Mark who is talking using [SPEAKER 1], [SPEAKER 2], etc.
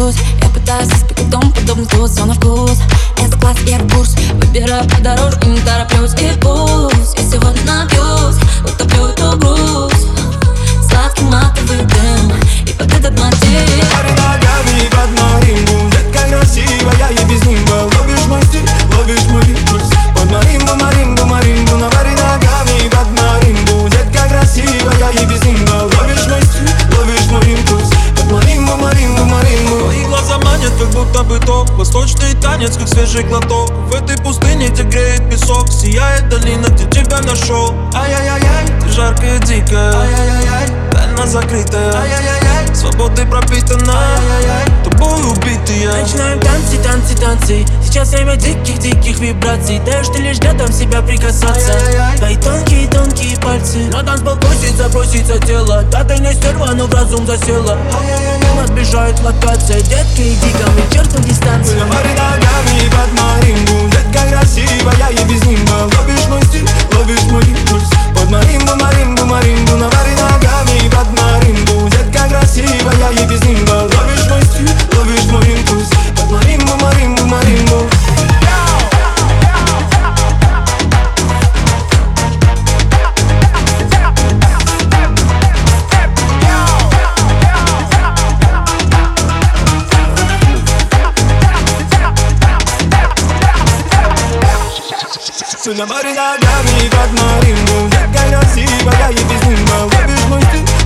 [SPEAKER 1] бьюсь Я
[SPEAKER 2] пытаюсь испекать дом, подобный вкус, все на вкус Это класс, я курс, выбираю по дорожке, не тороплюсь.
[SPEAKER 3] И пусть. Я сегодня напьюсь, утоплю эту Восточный танец, как свежий глоток. В этой пустыне, где греет песок Сияет долина, где тебя нашел. Ай-яй-яй-яй, ты жаркая, дикая. Ай-яй-яй-яй, тайна закрытая. Ай-яй-яй-яй, свободой пропитана. Ай-яй-яй,
[SPEAKER 4] танцы Сейчас время диких-диких вибраций Даешь ты лишь рядом себя прикасаться. Твои тонкие-тонкие пальцы. На танцпол просится, просится тело. Да ты не стерва, но в разум засела. Нас бежает локация Детка, иди ко мне, черту дистанцию
[SPEAKER 2] Sunamari da I got marimbo Gagay nasiba gay bizimba Webüş muştu